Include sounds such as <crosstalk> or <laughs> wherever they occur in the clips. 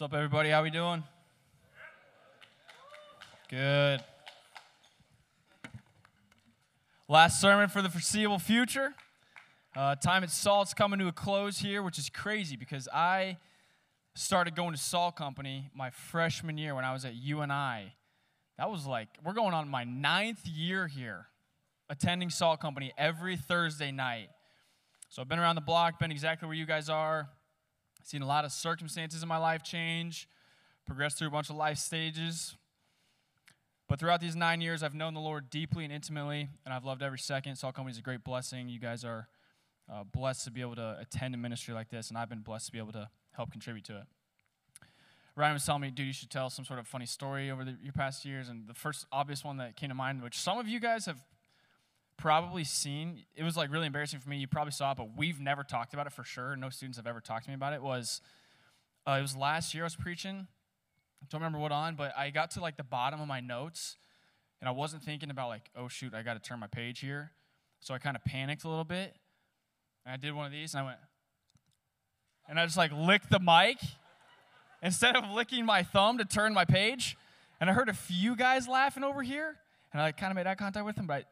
What's up, everybody? How we doing? Good. Last sermon for the foreseeable future. Uh, time at Salt's coming to a close here, which is crazy because I started going to Salt Company my freshman year when I was at UNI. That was like, we're going on my ninth year here, attending Salt Company every Thursday night. So I've been around the block, been exactly where you guys are, seen a lot of circumstances in my life change, progressed through a bunch of life stages. But throughout these nine years, I've known the Lord deeply and intimately, and I've loved every second. Salt Company is a great blessing. You guys are uh, blessed to be able to attend a ministry like this, and I've been blessed to be able to help contribute to it. Ryan was telling me, dude, you should tell some sort of funny story over the, your past years. And the first obvious one that came to mind, which some of you guys have probably seen, it was like really embarrassing for me. You probably saw it, but we've never talked about it for sure. No students have ever talked to me about it. Was uh, it was last year I was preaching. Don't remember what on, but I got to like the bottom of my notes, and I wasn't thinking about like, oh shoot, I got to turn my page here. So I kind of panicked a little bit, and I did one of these, and I went, and I just like licked the mic instead of licking my thumb to turn my page. And I heard a few guys laughing over here, and I like, kind of made eye contact with them, but I,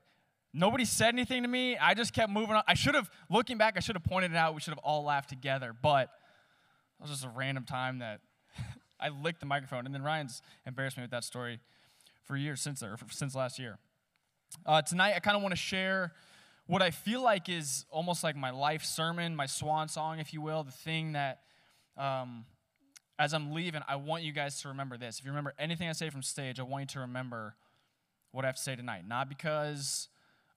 nobody said anything to me. I just kept moving on. I should have, looking back, I should have pointed it out. We should have all laughed together, but it was just a random time that <laughs> I licked the microphone. And then Ryan's embarrassed me with that story for years since there, since last year. Uh, tonight, I kind of want to share what I feel like is almost like my life sermon, my swan song, if you will, the thing that um, as I'm leaving, I want you guys to remember this. If you remember anything I say from stage, I want you to remember what I have to say tonight. Not because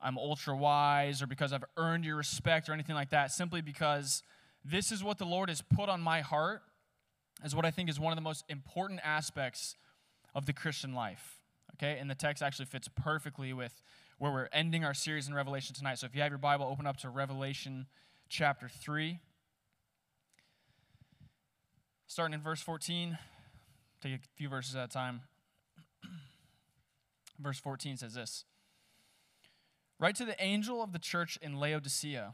I'm ultra wise or because I've earned your respect or anything like that, simply because this is what the Lord has put on my heart as what I think is one of the most important aspects of the Christian life. Okay? And the text actually fits perfectly with where we're ending our series in Revelation tonight. So if you have your Bible, open up to Revelation chapter 3. Starting in verse 14, take a few verses at a time. <clears throat> verse 14 says this Write to the angel of the church in Laodicea,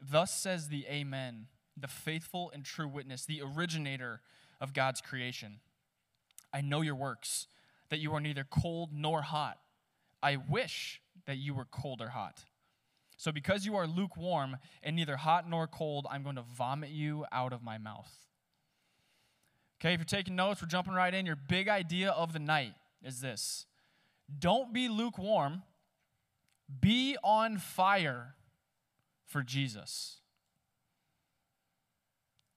Thus says the Amen, the faithful and true witness, the originator of God's creation. I know your works, that you are neither cold nor hot. I wish that you were cold or hot. So, because you are lukewarm and neither hot nor cold, I'm going to vomit you out of my mouth. Okay, if you're taking notes, we're jumping right in. Your big idea of the night is this don't be lukewarm, be on fire for Jesus.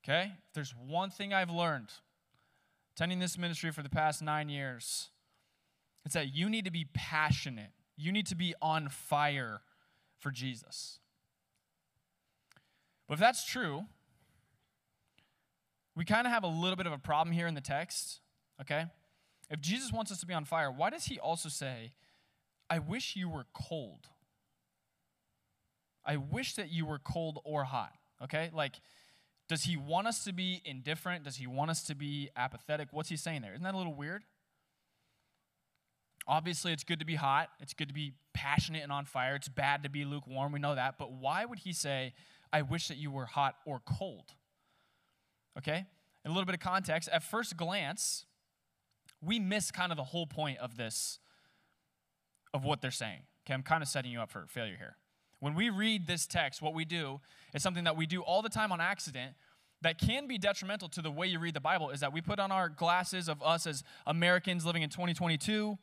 Okay? If there's one thing I've learned attending this ministry for the past nine years, it's that you need to be passionate. You need to be on fire for Jesus. But if that's true, we kind of have a little bit of a problem here in the text, okay? If Jesus wants us to be on fire, why does he also say, I wish you were cold? I wish that you were cold or hot, okay? Like, does he want us to be indifferent? Does he want us to be apathetic? What's he saying there? Isn't that a little weird? Obviously, it's good to be hot. It's good to be passionate and on fire. It's bad to be lukewarm. We know that. But why would he say, I wish that you were hot or cold? Okay? In a little bit of context, at first glance, we miss kind of the whole point of this, of what they're saying. Okay, I'm kind of setting you up for failure here. When we read this text, what we do is something that we do all the time on accident that can be detrimental to the way you read the Bible is that we put on our glasses of us as Americans living in 2022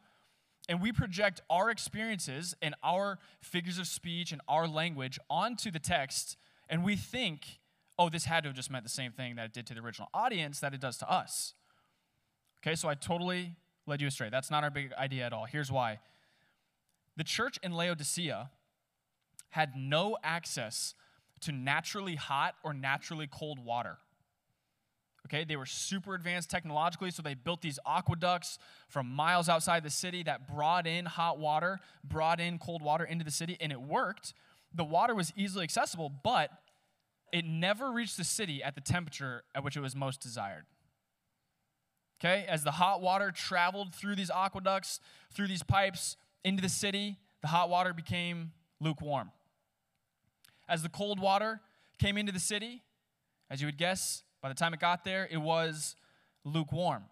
and we project our experiences and our figures of speech and our language onto the text and we think oh, this had to have just meant the same thing that it did to the original audience that it does to us. Okay, so I totally led you astray. That's not our big idea at all. Here's why the church in Laodicea had no access to naturally hot or naturally cold water. Okay, they were super advanced technologically, so they built these aqueducts from miles outside the city that brought in hot water, brought in cold water into the city, and it worked. The water was easily accessible, but it never reached the city at the temperature at which it was most desired. Okay, as the hot water traveled through these aqueducts, through these pipes into the city, the hot water became lukewarm. As the cold water came into the city, as you would guess, by the time it got there, it was lukewarm.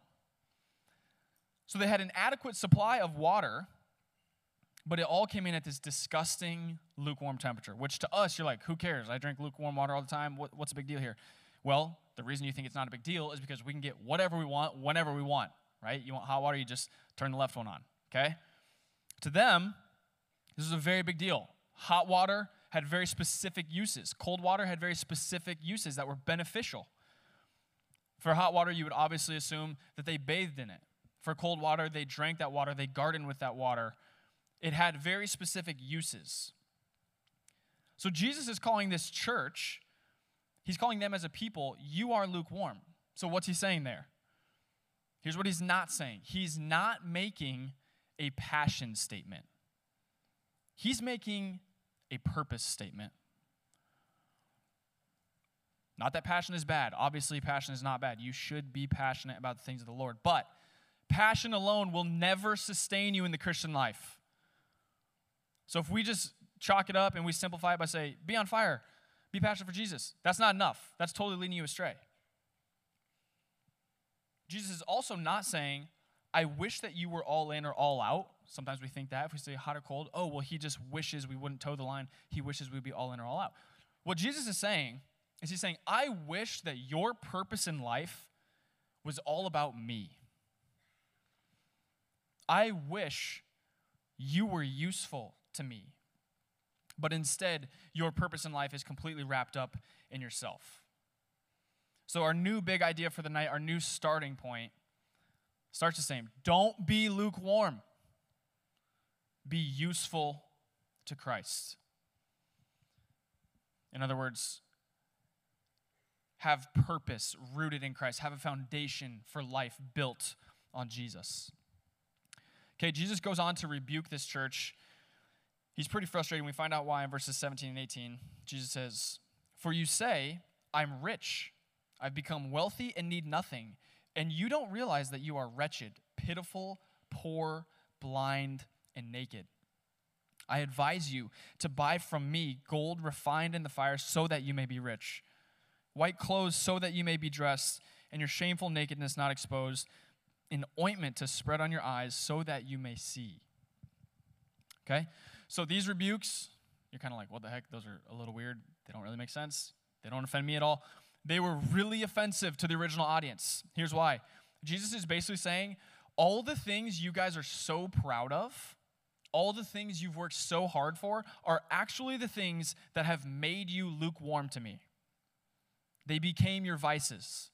So they had an adequate supply of water, but it all came in at this disgusting lukewarm temperature, which to us, you're like, who cares? I drink lukewarm water all the time. What, what's the big deal here? Well, the reason you think it's not a big deal is because we can get whatever we want whenever we want, right? You want hot water, you just turn the left one on, okay? To them, this is a very big deal. Hot water had very specific uses, cold water had very specific uses that were beneficial. For hot water, you would obviously assume that they bathed in it. For cold water, they drank that water, they gardened with that water. It had very specific uses. So Jesus is calling this church, he's calling them as a people, you are lukewarm. So what's he saying there? Here's what he's not saying he's not making a passion statement, he's making a purpose statement. Not that passion is bad. Obviously, passion is not bad. You should be passionate about the things of the Lord. But passion alone will never sustain you in the Christian life. So if we just chalk it up and we simplify it by say, be on fire, be passionate for Jesus, that's not enough. That's totally leading you astray. Jesus is also not saying, I wish that you were all in or all out. Sometimes we think that if we say hot or cold, oh, well, he just wishes we wouldn't toe the line. He wishes we'd be all in or all out. What Jesus is saying is he's saying, I wish that your purpose in life was all about me. I wish you were useful to me. But instead, your purpose in life is completely wrapped up in yourself. So, our new big idea for the night, our new starting point, starts the same. Don't be lukewarm, be useful to Christ. In other words, have purpose rooted in Christ, have a foundation for life built on Jesus. Okay, Jesus goes on to rebuke this church. He's pretty frustrated. We find out why in verses 17 and 18. Jesus says, For you say, I'm rich, I've become wealthy and need nothing, and you don't realize that you are wretched, pitiful, poor, blind, and naked. I advise you to buy from me gold refined in the fire so that you may be rich, white clothes so that you may be dressed, and your shameful nakedness not exposed an ointment to spread on your eyes so that you may see. Okay? So these rebukes, you're kind of like, what the heck? Those are a little weird. They don't really make sense. They don't offend me at all. They were really offensive to the original audience. Here's why Jesus is basically saying, all the things you guys are so proud of, all the things you've worked so hard for, are actually the things that have made you lukewarm to me. They became your vices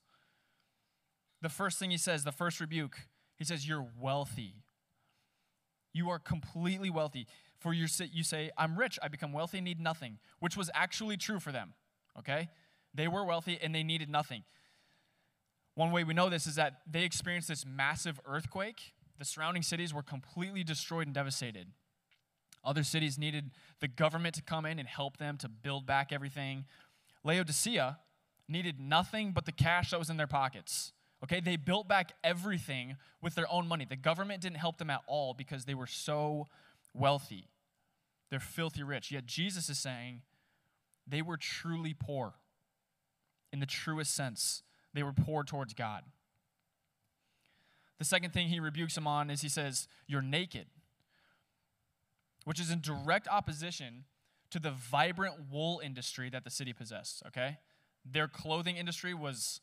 the first thing he says, the first rebuke, he says, You're wealthy. You are completely wealthy. For you say, I'm rich, I become wealthy, need nothing, which was actually true for them. Okay? They were wealthy and they needed nothing. One way we know this is that they experienced this massive earthquake. The surrounding cities were completely destroyed and devastated. Other cities needed the government to come in and help them to build back everything. Laodicea needed nothing but the cash that was in their pockets. Okay, they built back everything with their own money. The government didn't help them at all because they were so wealthy. They're filthy rich. Yet Jesus is saying they were truly poor in the truest sense. They were poor towards God. The second thing he rebukes them on is he says, You're naked, which is in direct opposition to the vibrant wool industry that the city possessed, okay? Their clothing industry was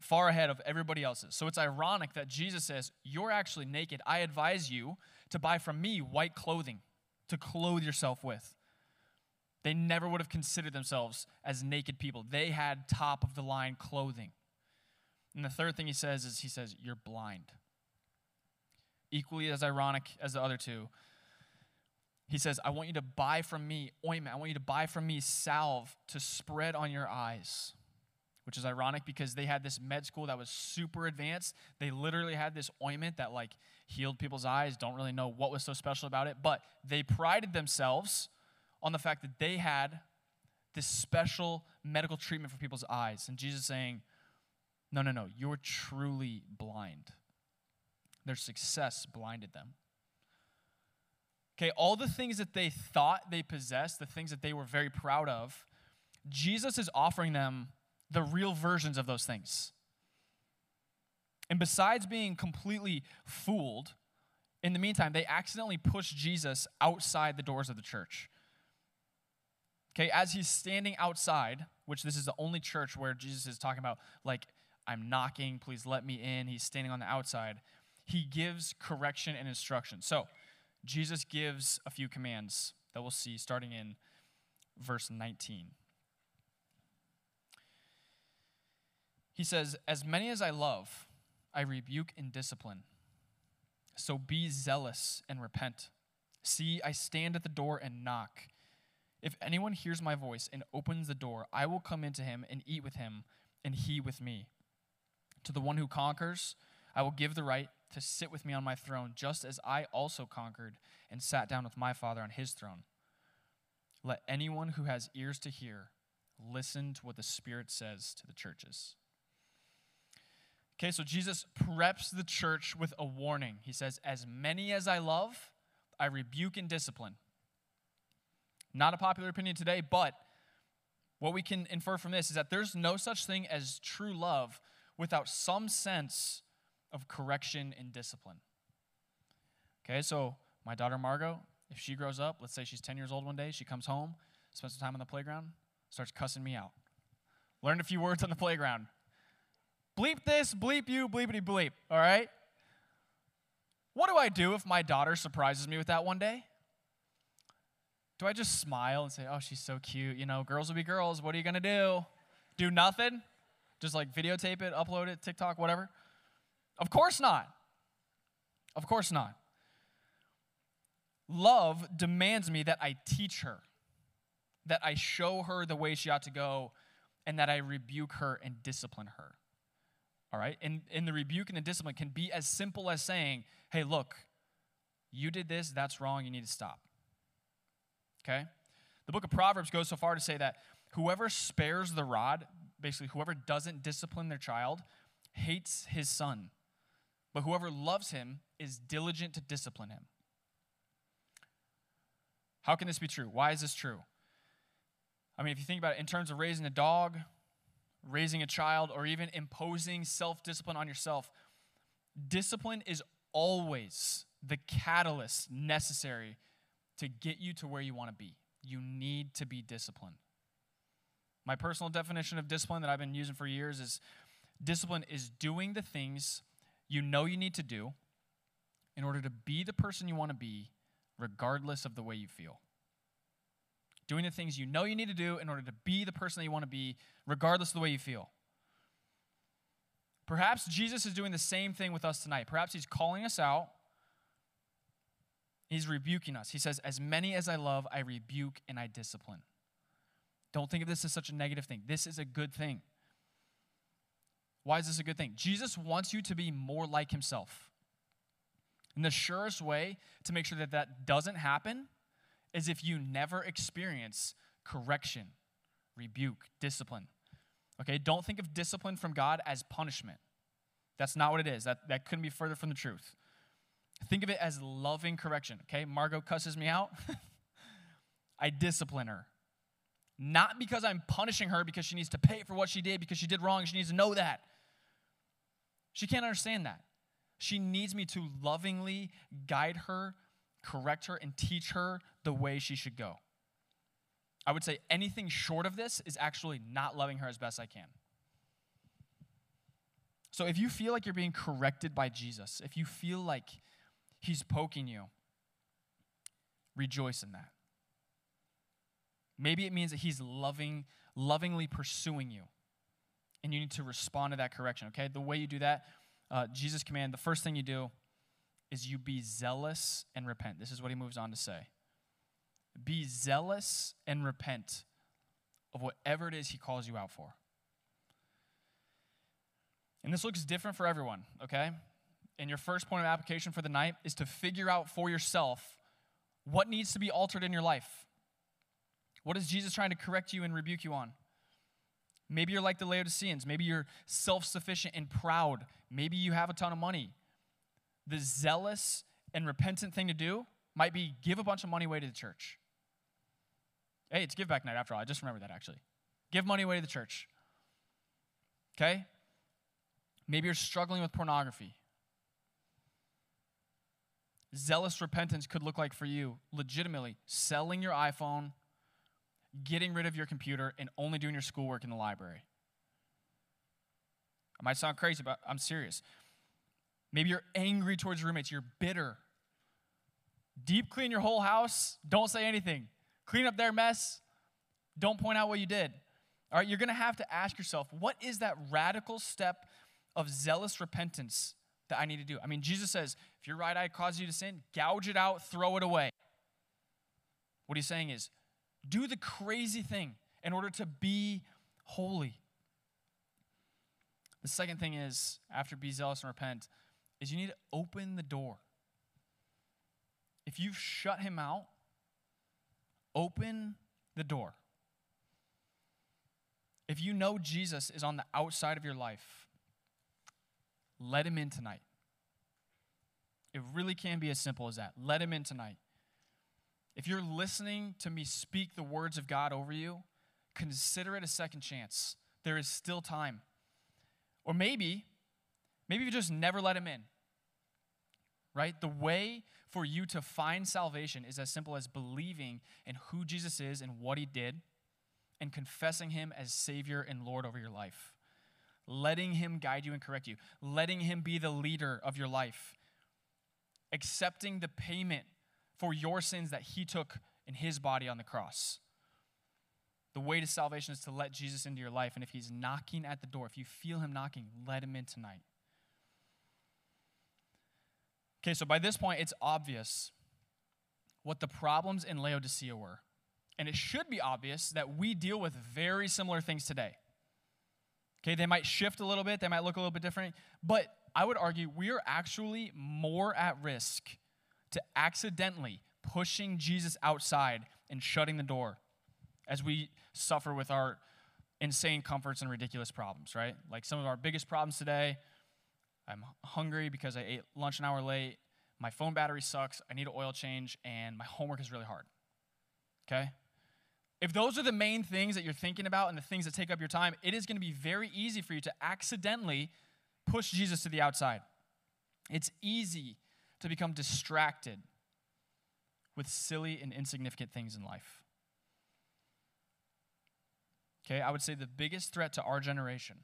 far ahead of everybody else's. So it's ironic that Jesus says, You're actually naked. I advise you to buy from me white clothing to clothe yourself with. They never would have considered themselves as naked people. They had top of the line clothing. And the third thing he says is, He says, You're blind. Equally as ironic as the other two. He says, I want you to buy from me ointment. I want you to buy from me salve to spread on your eyes which is ironic because they had this med school that was super advanced. They literally had this ointment that like healed people's eyes. Don't really know what was so special about it, but they prided themselves on the fact that they had this special medical treatment for people's eyes. And Jesus saying, "No, no, no, you're truly blind." Their success blinded them. Okay, all the things that they thought they possessed, the things that they were very proud of, Jesus is offering them the real versions of those things. And besides being completely fooled, in the meantime, they accidentally push Jesus outside the doors of the church. Okay, as he's standing outside, which this is the only church where Jesus is talking about, like, I'm knocking, please let me in. He's standing on the outside. He gives correction and instruction. So, Jesus gives a few commands that we'll see starting in verse 19. He says, As many as I love, I rebuke and discipline. So be zealous and repent. See, I stand at the door and knock. If anyone hears my voice and opens the door, I will come into him and eat with him, and he with me. To the one who conquers, I will give the right to sit with me on my throne, just as I also conquered and sat down with my Father on his throne. Let anyone who has ears to hear listen to what the Spirit says to the churches. Okay, so Jesus preps the church with a warning. He says, As many as I love, I rebuke and discipline. Not a popular opinion today, but what we can infer from this is that there's no such thing as true love without some sense of correction and discipline. Okay, so my daughter Margot, if she grows up, let's say she's 10 years old one day, she comes home, spends some time on the playground, starts cussing me out. Learned a few words on the playground, bleep this, bleep you, bleepity bleep, all right? What do I do if my daughter surprises me with that one day? Do I just smile and say, oh, she's so cute? You know, girls will be girls. What are you going to do? Do nothing? Just like videotape it, upload it, TikTok, whatever? Of course not. Of course not. Love demands me that I teach her, that I show her the way she ought to go, and that I rebuke her and discipline her. All right? And, and the rebuke and the discipline can be as simple as saying, hey, look, you did this, that's wrong, you need to stop. Okay? The book of Proverbs goes so far to say that whoever spares the rod, basically, whoever doesn't discipline their child, hates his son. But whoever loves him is diligent to discipline him. How can this be true? Why is this true? I mean, if you think about it in terms of raising a dog, raising a child, or even imposing self discipline on yourself, discipline is always the catalyst necessary to get you to where you want to be. You need to be disciplined. My personal definition of discipline that I've been using for years is discipline is doing the things you know you need to do in order to be the person you want to be, regardless of the way you feel doing the things you know you need to do in order to be the person that you want to be, regardless of the way you feel. Perhaps Jesus is doing the same thing with us tonight. Perhaps he's calling us out. He's rebuking us. He says, As many as I love, I rebuke and I discipline. Don't think of this as such a negative thing. This is a good thing. Why is this a good thing? Jesus wants you to be more like himself. And the surest way to make sure that that doesn't happen is if you never experience correction, rebuke, discipline. Okay, don't think of discipline from God as punishment. That's not what it is. That, that couldn't be further from the truth. Think of it as loving correction. Okay, Margot cusses me out. <laughs> I discipline her. Not because I'm punishing her because she needs to pay for what she did, because she did wrong. She needs to know that. She can't understand that. She needs me to lovingly guide her correct her, and teach her the way she should go. I would say anything short of this is actually not loving her as best I can. So if you feel like you're being corrected by Jesus, if you feel like he's poking you, rejoice in that. Maybe it means that he's loving, lovingly pursuing you. And you need to respond to that correction, okay? The way you do that, uh, Jesus' command, the first thing you do is you be zealous and repent. This is what he moves on to say. Be zealous and repent of whatever it is he calls you out for. And this looks different for everyone, okay? And your first point of application for the night is to figure out for yourself what needs to be altered in your life. What is Jesus trying to correct you and rebuke you on? Maybe you're like the Laodiceans. Maybe you're self sufficient and proud. Maybe you have a ton of money the zealous and repentant thing to do might be give a bunch of money away to the church. Hey, it's give back night after all. I just remembered that actually. Give money away to the church. Okay? Maybe you're struggling with pornography. Zealous repentance could look like for you legitimately selling your iPhone, getting rid of your computer, and only doing your schoolwork in the library. I might sound crazy, but I'm serious. Maybe you're angry towards your roommates, you're bitter. Deep clean your whole house, don't say anything. Clean up their mess, don't point out what you did. All right, you're gonna have to ask yourself, what is that radical step of zealous repentance that I need to do? I mean, Jesus says, if your right eye causes you to sin, gouge it out, throw it away. What he's saying is, do the crazy thing in order to be holy. The second thing is, after be zealous and repent, is you need to open the door. If you've shut him out, open the door. If you know Jesus is on the outside of your life, let him in tonight. It really can be as simple as that. Let him in tonight. If you're listening to me speak the words of God over you, consider it a second chance. There is still time. Or maybe, maybe you just never let him in. Right? The way for you to find salvation is as simple as believing in who Jesus is and what he did and confessing him as Savior and Lord over your life. Letting him guide you and correct you, letting him be the leader of your life, accepting the payment for your sins that he took in his body on the cross. The way to salvation is to let Jesus into your life. And if he's knocking at the door, if you feel him knocking, let him in tonight. Okay, so by this point, it's obvious what the problems in Laodicea were. And it should be obvious that we deal with very similar things today. Okay, they might shift a little bit, they might look a little bit different, but I would argue we are actually more at risk to accidentally pushing Jesus outside and shutting the door as we suffer with our insane comforts and ridiculous problems, right? Like some of our biggest problems today I'm hungry because I ate lunch an hour late, my phone battery sucks, I need an oil change, and my homework is really hard. Okay? If those are the main things that you're thinking about and the things that take up your time, it is going to be very easy for you to accidentally push Jesus to the outside. It's easy to become distracted with silly and insignificant things in life. Okay, I would say the biggest threat to our generation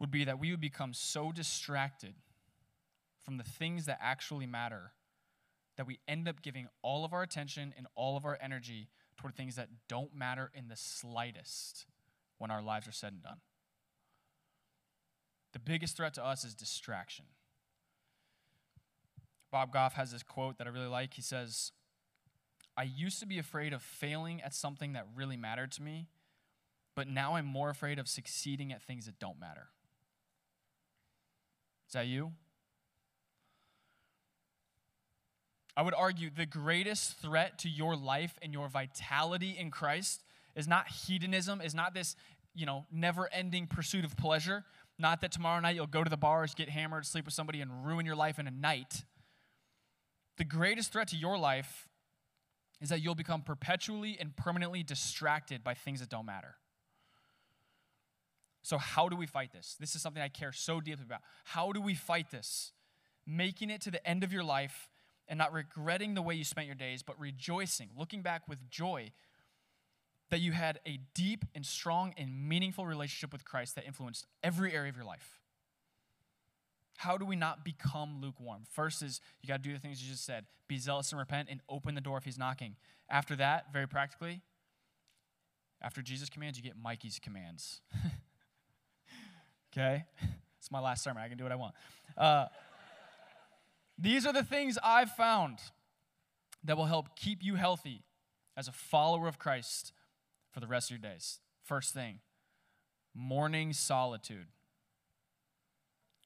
would be that we would become so distracted from the things that actually matter that we end up giving all of our attention and all of our energy toward things that don't matter in the slightest when our lives are said and done. The biggest threat to us is distraction. Bob Goff has this quote that I really like. He says, I used to be afraid of failing at something that really mattered to me, but now I'm more afraid of succeeding at things that don't matter. Is that you? I would argue the greatest threat to your life and your vitality in Christ is not hedonism, is not this, you know, never-ending pursuit of pleasure, not that tomorrow night you'll go to the bars, get hammered, sleep with somebody and ruin your life in a night. The greatest threat to your life is that you'll become perpetually and permanently distracted by things that don't matter. So, how do we fight this? This is something I care so deeply about. How do we fight this? Making it to the end of your life and not regretting the way you spent your days, but rejoicing, looking back with joy that you had a deep and strong and meaningful relationship with Christ that influenced every area of your life. How do we not become lukewarm? First is you got to do the things you just said be zealous and repent and open the door if he's knocking. After that, very practically, after Jesus' commands, you get Mikey's commands. <laughs> okay? <laughs> It's my last sermon. I can do what I want. Uh, these are the things I've found that will help keep you healthy as a follower of Christ for the rest of your days. First thing, morning solitude.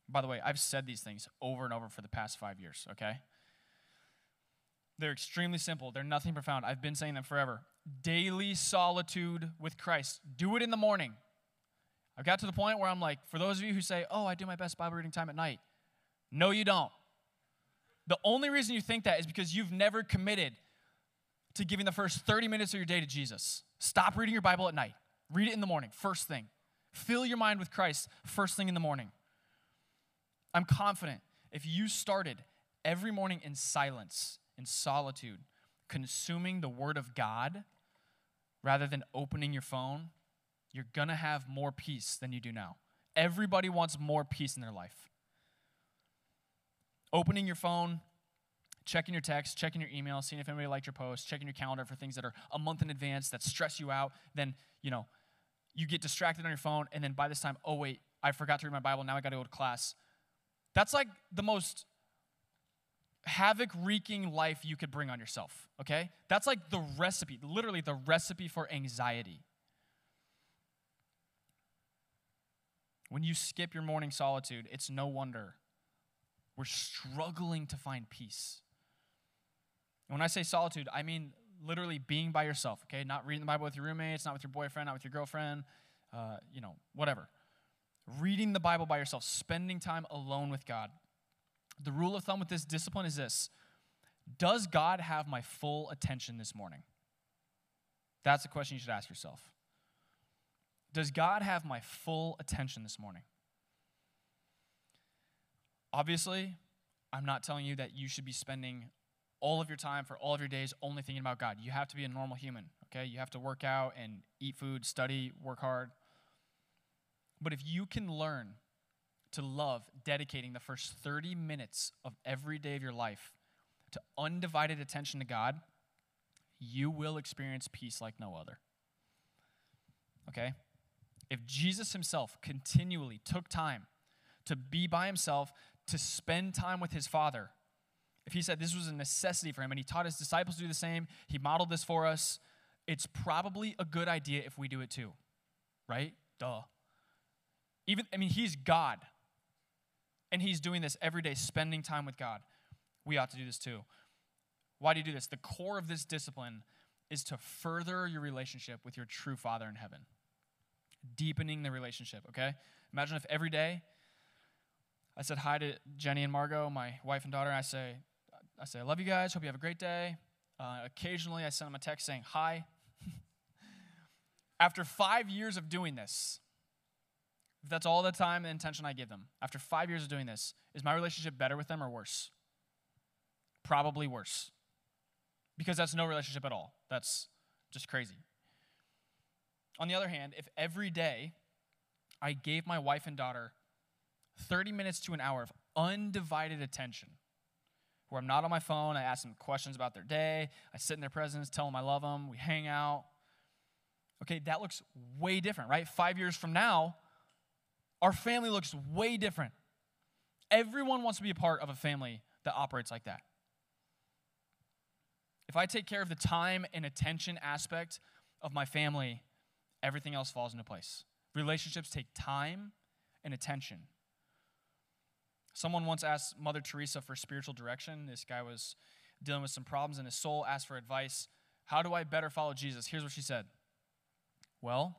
By the way, I've said these things over and over for the past five years, okay? They're extremely simple, they're nothing profound. I've been saying them forever. Daily solitude with Christ. Do it in the morning. I've got to the point where I'm like, for those of you who say, oh, I do my best Bible reading time at night, no, you don't. The only reason you think that is because you've never committed to giving the first 30 minutes of your day to Jesus. Stop reading your Bible at night. Read it in the morning, first thing. Fill your mind with Christ first thing in the morning. I'm confident if you started every morning in silence, in solitude, consuming the Word of God rather than opening your phone, you're going to have more peace than you do now. Everybody wants more peace in their life. Opening your phone, checking your text, checking your email, seeing if anybody liked your post, checking your calendar for things that are a month in advance that stress you out, then, you know, you get distracted on your phone, and then by this time, oh, wait, I forgot to read my Bible, now I got to go to class. That's like the most havoc wreaking life you could bring on yourself, okay? That's like the recipe, literally the recipe for anxiety. When you skip your morning solitude, it's no wonder we're struggling to find peace. When I say solitude, I mean literally being by yourself, okay? Not reading the Bible with your roommates, not with your boyfriend, not with your girlfriend, uh, you know, whatever. Reading the Bible by yourself, spending time alone with God. The rule of thumb with this discipline is this Does God have my full attention this morning? That's a question you should ask yourself. Does God have my full attention this morning? Obviously, I'm not telling you that you should be spending all of your time for all of your days only thinking about God. You have to be a normal human, okay? You have to work out and eat food, study, work hard. But if you can learn to love dedicating the first 30 minutes of every day of your life to undivided attention to God, you will experience peace like no other. Okay? If Jesus himself continually took time to be by himself, to spend time with his Father, if he said this was a necessity for him and he taught his disciples to do the same, he modeled this for us, it's probably a good idea if we do it too. Right? Duh. Even I mean he's God. And he's doing this every day spending time with God. We ought to do this too. Why do you do this? The core of this discipline is to further your relationship with your true Father in heaven. Deepening the relationship, okay? Imagine if every day I said hi to Jenny and Margot, my wife and daughter, I say, I say, I love you guys. Hope you have a great day. Uh, occasionally, I send them a text saying hi. <laughs> After five years of doing this, if that's all the time and intention I give them, after five years of doing this, is my relationship better with them or worse? Probably worse. Because that's no relationship at all. That's just crazy. On the other hand, if every day I gave my wife and daughter 30 minutes to an hour of undivided attention, where I'm not on my phone. I ask them questions about their day. I sit in their presence, tell them I love them. We hang out. Okay, that looks way different, right? Five years from now, our family looks way different. Everyone wants to be a part of a family that operates like that. If I take care of the time and attention aspect of my family, everything else falls into place. Relationships take time and attention. Someone once asked Mother Teresa for spiritual direction. This guy was dealing with some problems in his soul, asked for advice. How do I better follow Jesus? Here's what she said Well,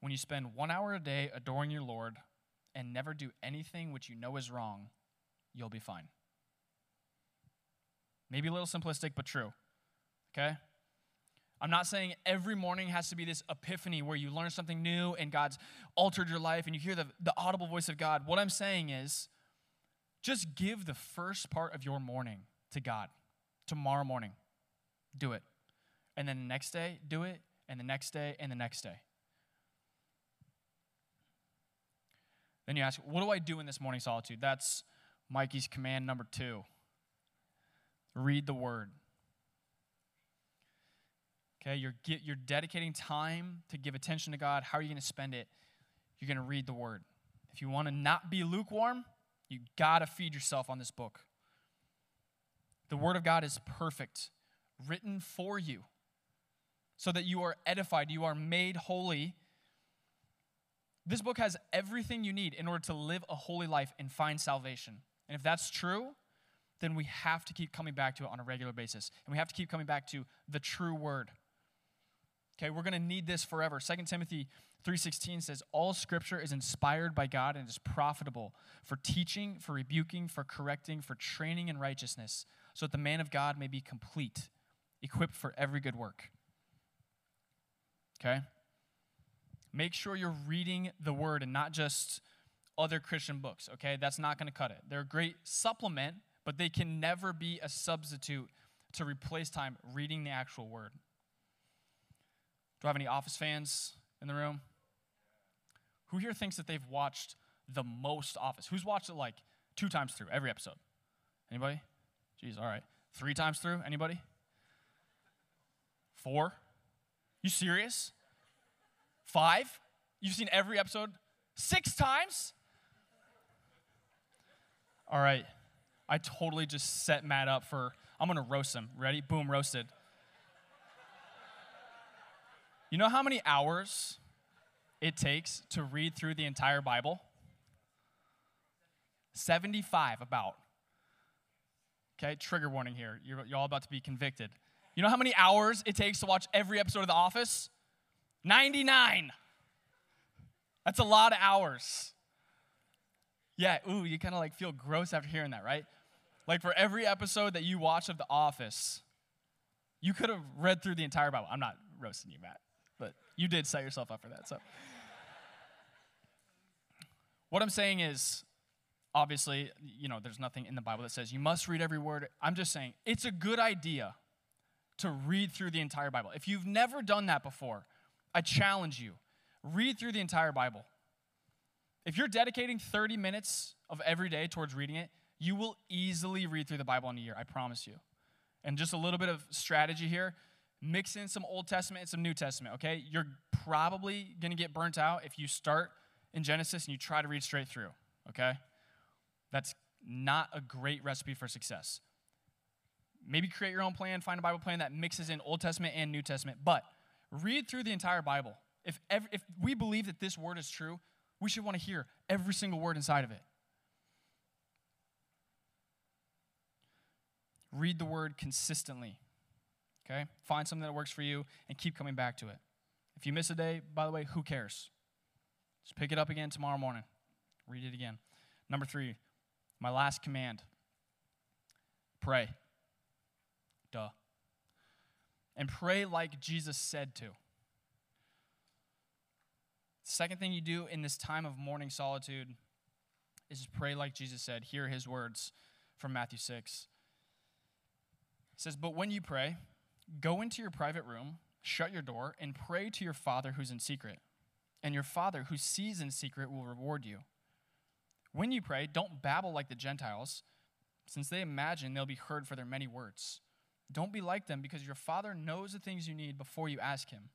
when you spend one hour a day adoring your Lord and never do anything which you know is wrong, you'll be fine. Maybe a little simplistic, but true. Okay? I'm not saying every morning has to be this epiphany where you learn something new and God's altered your life and you hear the, the audible voice of God. What I'm saying is, just give the first part of your morning to God. Tomorrow morning, do it. And then the next day, do it. And the next day, and the next day. Then you ask, what do I do in this morning solitude? That's Mikey's command number two read the word. Okay, you're, you're dedicating time to give attention to God. How are you going to spend it? You're going to read the word. If you want to not be lukewarm, you got to feed yourself on this book. The Word of God is perfect, written for you, so that you are edified, you are made holy. This book has everything you need in order to live a holy life and find salvation. And if that's true, then we have to keep coming back to it on a regular basis. And we have to keep coming back to the true word. Okay, we're going to need this forever. 2 Timothy 3:16 says all scripture is inspired by God and is profitable for teaching, for rebuking, for correcting, for training in righteousness, so that the man of God may be complete, equipped for every good work. Okay? Make sure you're reading the word and not just other Christian books, okay? That's not going to cut it. They're a great supplement, but they can never be a substitute to replace time reading the actual word. Do I have any Office fans in the room? Who here thinks that they've watched the most Office? Who's watched it like two times through every episode? Anybody? Jeez, all right. Three times through? Anybody? Four? You serious? Five? You've seen every episode six times? All right. I totally just set Matt up for, I'm going to roast him. Ready? Boom, roasted. You know how many hours it takes to read through the entire Bible? 75 about. Okay, trigger warning here. You're, you're all about to be convicted. You know how many hours it takes to watch every episode of The Office? 99. That's a lot of hours. Yeah, ooh, you kind of like feel gross after hearing that, right? Like for every episode that you watch of The Office, you could have read through the entire Bible. I'm not roasting you, Matt, but you did set yourself up for that. So, what I'm saying is, obviously, you know, there's nothing in the Bible that says you must read every word. I'm just saying it's a good idea to read through the entire Bible. If you've never done that before, I challenge you read through the entire Bible. If you're dedicating 30 minutes of every day towards reading it, you will easily read through the Bible in a year, I promise you. And just a little bit of strategy here mix in some Old Testament and some New Testament, okay? You're probably gonna get burnt out if you start in Genesis and you try to read straight through, okay? That's not a great recipe for success. Maybe create your own plan, find a Bible plan that mixes in Old Testament and New Testament, but read through the entire Bible. If, every, if we believe that this word is true, we should want to hear every single word inside of it. Read the word consistently. Okay? Find something that works for you and keep coming back to it. If you miss a day, by the way, who cares? Just pick it up again tomorrow morning. Read it again. Number three, my last command pray. Duh. And pray like Jesus said to. Second thing you do in this time of morning solitude is just pray like Jesus said. Hear his words from Matthew 6. It says, But when you pray, go into your private room, shut your door, and pray to your Father who's in secret. And your Father who sees in secret will reward you. When you pray, don't babble like the Gentiles, since they imagine they'll be heard for their many words. Don't be like them, because your Father knows the things you need before you ask Him.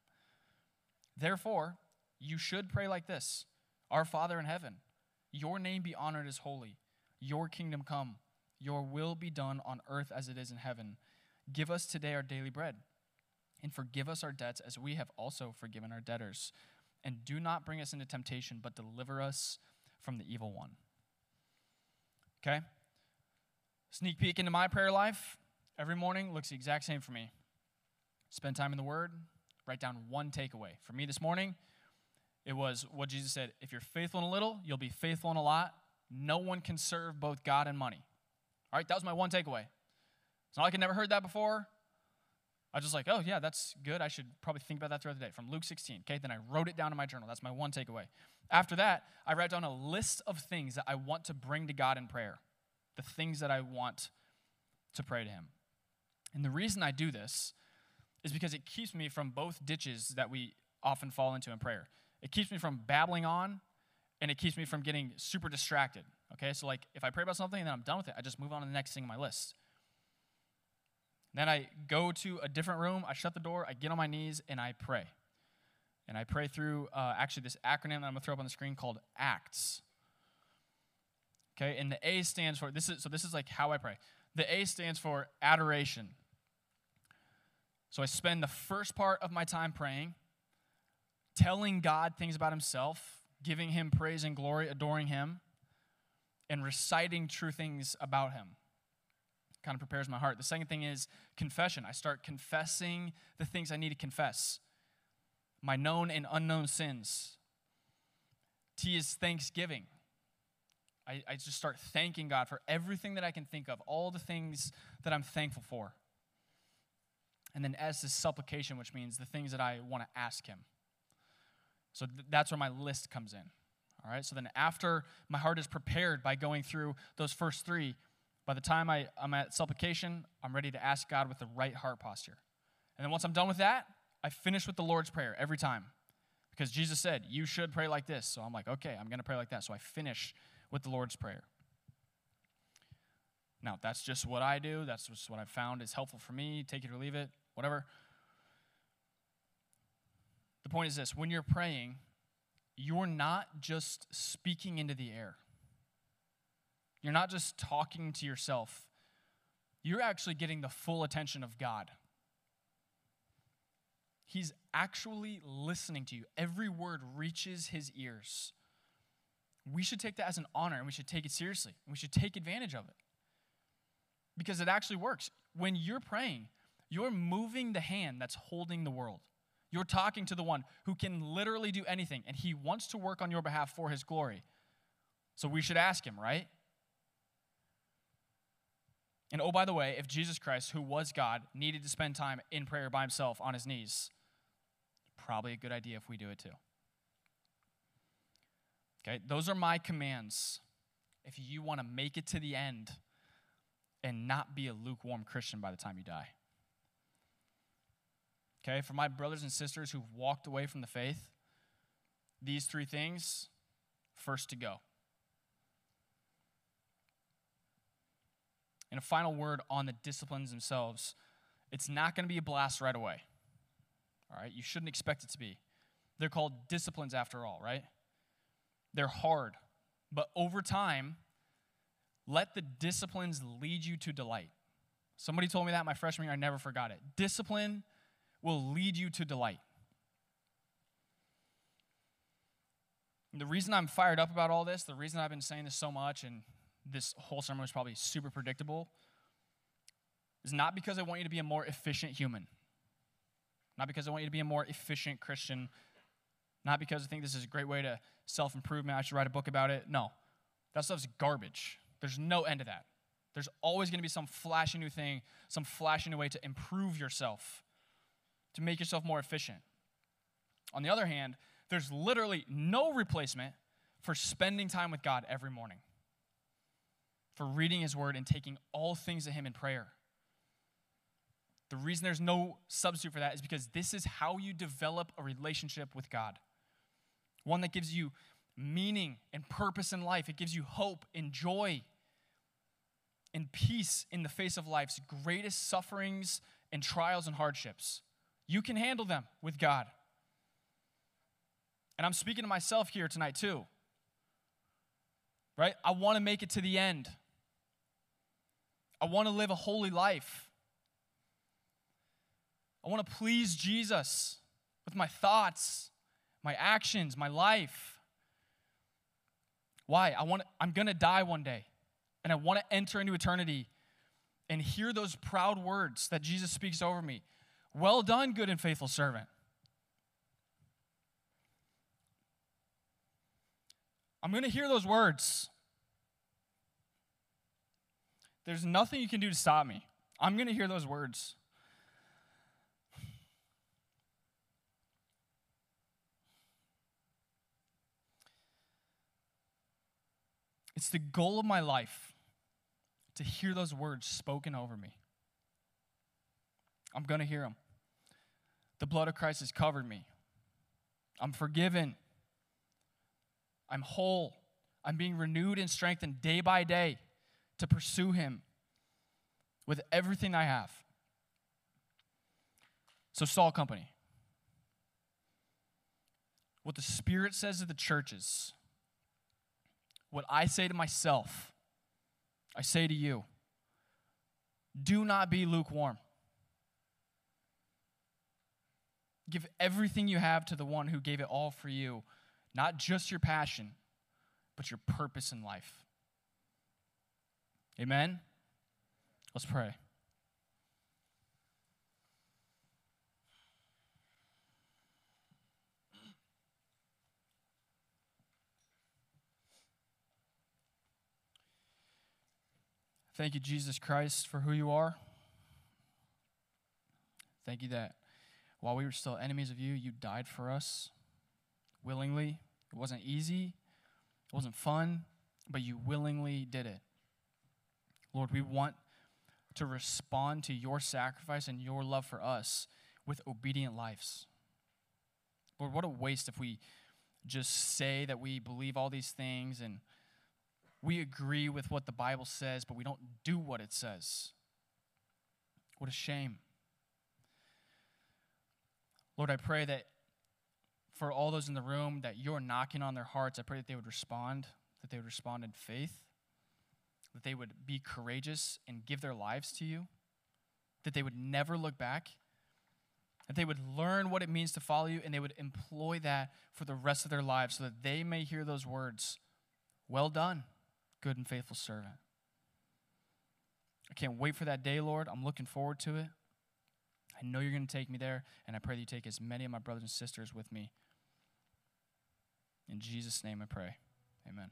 Therefore, you should pray like this Our Father in heaven, your name be honored as holy, your kingdom come, your will be done on earth as it is in heaven. Give us today our daily bread, and forgive us our debts as we have also forgiven our debtors. And do not bring us into temptation, but deliver us from the evil one. Okay? Sneak peek into my prayer life every morning looks the exact same for me. Spend time in the Word, write down one takeaway. For me this morning, it was what Jesus said if you're faithful in a little, you'll be faithful in a lot. No one can serve both God and money. All right, that was my one takeaway. It's not like I never heard that before. I was just like, oh, yeah, that's good. I should probably think about that throughout the day from Luke 16. Okay, then I wrote it down in my journal. That's my one takeaway. After that, I write down a list of things that I want to bring to God in prayer, the things that I want to pray to Him. And the reason I do this is because it keeps me from both ditches that we often fall into in prayer. It keeps me from babbling on, and it keeps me from getting super distracted. Okay, so like if I pray about something and then I'm done with it, I just move on to the next thing on my list. Then I go to a different room, I shut the door, I get on my knees, and I pray. And I pray through uh, actually this acronym that I'm gonna throw up on the screen called ACTS. Okay, and the A stands for this is so this is like how I pray. The A stands for adoration. So I spend the first part of my time praying, telling God things about himself, giving him praise and glory, adoring him, and reciting true things about him. Kind of prepares my heart. The second thing is confession. I start confessing the things I need to confess my known and unknown sins. T is thanksgiving. I, I just start thanking God for everything that I can think of, all the things that I'm thankful for. And then S is supplication, which means the things that I want to ask Him. So th- that's where my list comes in. All right, so then after my heart is prepared by going through those first three, by the time I, I'm at supplication, I'm ready to ask God with the right heart posture. And then once I'm done with that, I finish with the Lord's Prayer every time. Because Jesus said, you should pray like this. So I'm like, okay, I'm going to pray like that. So I finish with the Lord's Prayer. Now, that's just what I do. That's just what I've found is helpful for me. Take it or leave it, whatever. The point is this when you're praying, you're not just speaking into the air, you're not just talking to yourself. You're actually getting the full attention of God. He's actually listening to you. Every word reaches his ears. We should take that as an honor and we should take it seriously. And we should take advantage of it because it actually works. When you're praying, you're moving the hand that's holding the world. You're talking to the one who can literally do anything, and he wants to work on your behalf for his glory. So we should ask him, right? And oh, by the way, if Jesus Christ, who was God, needed to spend time in prayer by himself on his knees, probably a good idea if we do it too. Okay, those are my commands. If you want to make it to the end and not be a lukewarm Christian by the time you die. Okay, for my brothers and sisters who've walked away from the faith, these three things first to go. And a final word on the disciplines themselves it's not going to be a blast right away. All right, you shouldn't expect it to be. They're called disciplines after all, right? They're hard, but over time, let the disciplines lead you to delight. Somebody told me that my freshman year, I never forgot it. Discipline will lead you to delight. And the reason I'm fired up about all this, the reason I've been saying this so much, and this whole sermon was probably super predictable, is not because I want you to be a more efficient human, not because I want you to be a more efficient Christian, not because I think this is a great way to self improvement. I should write a book about it. No, that stuff's garbage. There's no end to that. There's always going to be some flashy new thing, some flashy new way to improve yourself, to make yourself more efficient. On the other hand, there's literally no replacement for spending time with God every morning, for reading His Word and taking all things to Him in prayer. The reason there's no substitute for that is because this is how you develop a relationship with God. One that gives you meaning and purpose in life, it gives you hope and joy and peace in the face of life's greatest sufferings and trials and hardships. You can handle them with God. And I'm speaking to myself here tonight, too. Right? I want to make it to the end. I want to live a holy life. I want to please Jesus with my thoughts, my actions, my life. Why? I want I'm going to die one day and I want to enter into eternity and hear those proud words that Jesus speaks over me. Well done, good and faithful servant. I'm going to hear those words. There's nothing you can do to stop me. I'm going to hear those words. It's the goal of my life to hear those words spoken over me. I'm going to hear them. The blood of Christ has covered me. I'm forgiven. I'm whole. I'm being renewed and strengthened day by day to pursue Him with everything I have. So, Salt Company, what the Spirit says to the churches what I say to myself, I say to you do not be lukewarm. Give everything you have to the one who gave it all for you, not just your passion, but your purpose in life. Amen? Let's pray. Thank you, Jesus Christ, for who you are. Thank you that while we were still enemies of you, you died for us. willingly. It wasn't easy, it wasn't fun, but you willingly did it. Lord, we want to respond to your sacrifice and your love for us with obedient lives. Lord, what a waste if we just say that we believe all these things and we agree with what the Bible says, but we don't do what it says. What a shame. Lord, I pray that for all those in the room that you're knocking on their hearts, I pray that they would respond, that they would respond in faith, that they would be courageous and give their lives to you, that they would never look back, that they would learn what it means to follow you, and they would employ that for the rest of their lives so that they may hear those words Well done, good and faithful servant. I can't wait for that day, Lord. I'm looking forward to it. I know you're going to take me there, and I pray that you take as many of my brothers and sisters with me. In Jesus' name I pray. Amen.